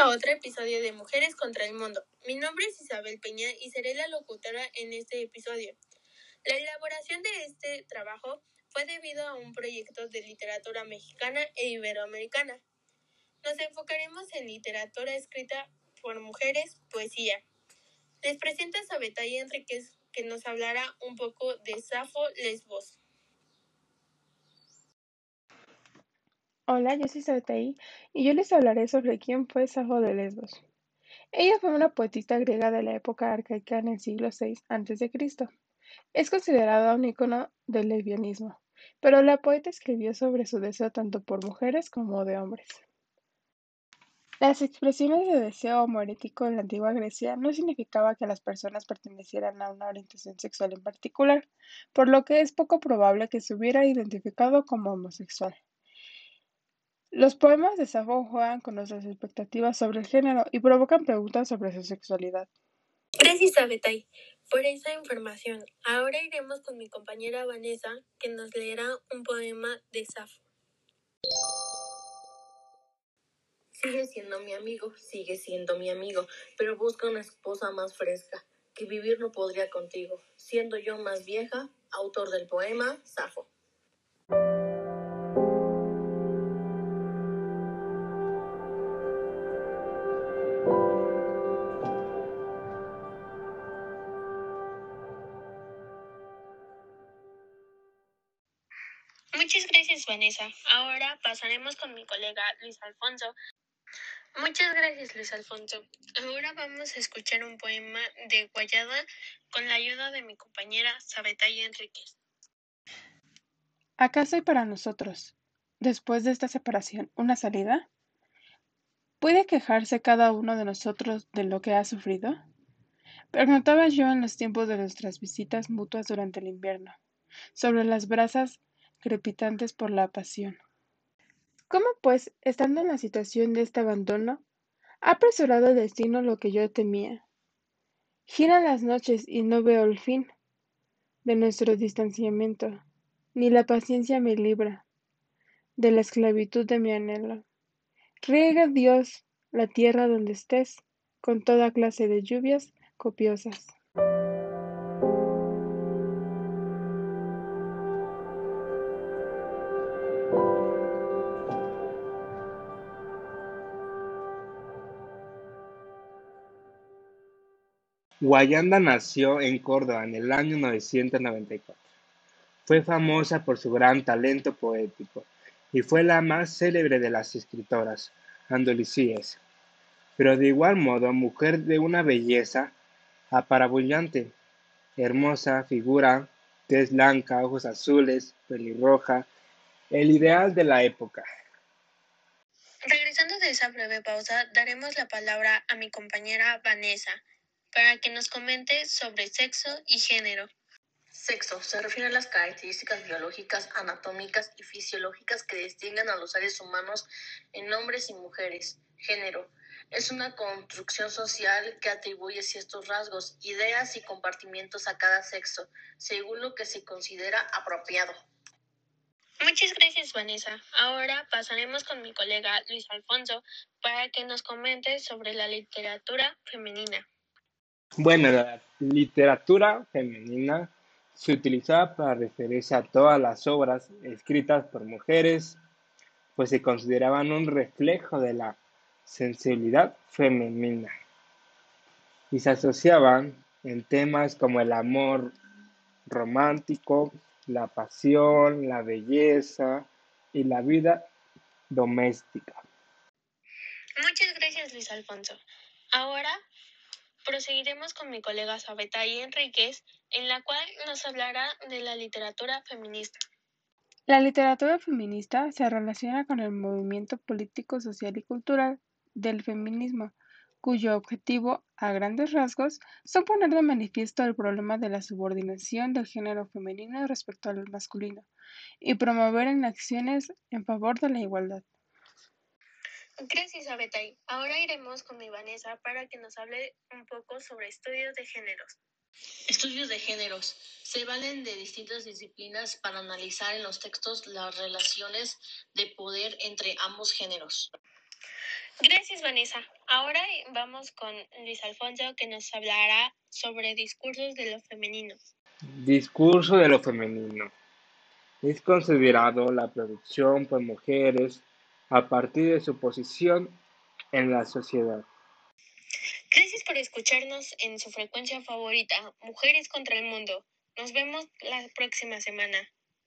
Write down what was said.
a otro episodio de Mujeres contra el Mundo. Mi nombre es Isabel Peña y seré la locutora en este episodio. La elaboración de este trabajo fue debido a un proyecto de literatura mexicana e iberoamericana. Nos enfocaremos en literatura escrita por mujeres, poesía. Les presento a Sabetay Enríquez, que nos hablará un poco de Safo Lesbos. Hola, yo soy Sabetay y yo les hablaré sobre quién fue Safo de Lesbos. Ella fue una poetista griega de la época arcaica en el siglo VI a.C. Es considerada un icono del lesbianismo, pero la poeta escribió sobre su deseo tanto por mujeres como de hombres. Las expresiones de deseo homoerótico en la antigua Grecia no significaba que las personas pertenecieran a una orientación sexual en particular, por lo que es poco probable que se hubiera identificado como homosexual. Los poemas de Safo juegan con nuestras expectativas sobre el género y provocan preguntas sobre su sexualidad. Gracias, Abetay, por esa información. Ahora iremos con mi compañera Vanessa, que nos leerá un poema de Safo. Sigue siendo mi amigo, sigue siendo mi amigo, pero busca una esposa más fresca, que vivir no podría contigo, siendo yo más vieja, autor del poema Safo. Muchas gracias, Vanessa. Ahora pasaremos con mi colega Luis Alfonso, Muchas gracias, Luis Alfonso. Ahora vamos a escuchar un poema de Guayada con la ayuda de mi compañera Sabetay Enríquez. ¿Acaso hay para nosotros, después de esta separación, una salida? ¿Puede quejarse cada uno de nosotros de lo que ha sufrido? Preguntaba yo en los tiempos de nuestras visitas mutuas durante el invierno, sobre las brasas crepitantes por la pasión. ¿Cómo pues, estando en la situación de este abandono, ha apresurado el destino lo que yo temía? Giran las noches y no veo el fin de nuestro distanciamiento, ni la paciencia me libra de la esclavitud de mi anhelo. Riega Dios la tierra donde estés, con toda clase de lluvias copiosas. Guayanda nació en Córdoba en el año 994. Fue famosa por su gran talento poético y fue la más célebre de las escritoras andalusíes, pero de igual modo mujer de una belleza aparabullante, hermosa figura, tez blanca, ojos azules, pelirroja, el ideal de la época. Regresando de esa breve pausa, daremos la palabra a mi compañera Vanessa, para que nos comente sobre sexo y género. Sexo se refiere a las características biológicas, anatómicas y fisiológicas que distinguen a los seres humanos en hombres y mujeres. Género es una construcción social que atribuye ciertos rasgos, ideas y compartimientos a cada sexo, según lo que se considera apropiado. Muchas gracias, Vanessa. Ahora pasaremos con mi colega Luis Alfonso para que nos comente sobre la literatura femenina. Bueno, la literatura femenina se utilizaba para referirse a todas las obras escritas por mujeres, pues se consideraban un reflejo de la sensibilidad femenina y se asociaban en temas como el amor romántico, la pasión, la belleza y la vida doméstica. Muchas gracias, Luis Alfonso. Ahora Proseguiremos con mi colega Sabetay Enríquez, en la cual nos hablará de la literatura feminista. La literatura feminista se relaciona con el movimiento político, social y cultural del feminismo, cuyo objetivo, a grandes rasgos, son poner de manifiesto el problema de la subordinación del género femenino respecto al masculino y promover en acciones en favor de la igualdad. Gracias, Abetay. Ahora iremos con mi Vanessa para que nos hable un poco sobre estudios de géneros. Estudios de géneros se valen de distintas disciplinas para analizar en los textos las relaciones de poder entre ambos géneros. Gracias, Vanessa. Ahora vamos con Luis Alfonso que nos hablará sobre discursos de lo femenino. Discurso de lo femenino. Es considerado la producción por mujeres a partir de su posición en la sociedad. Gracias por escucharnos en su frecuencia favorita, Mujeres contra el Mundo. Nos vemos la próxima semana.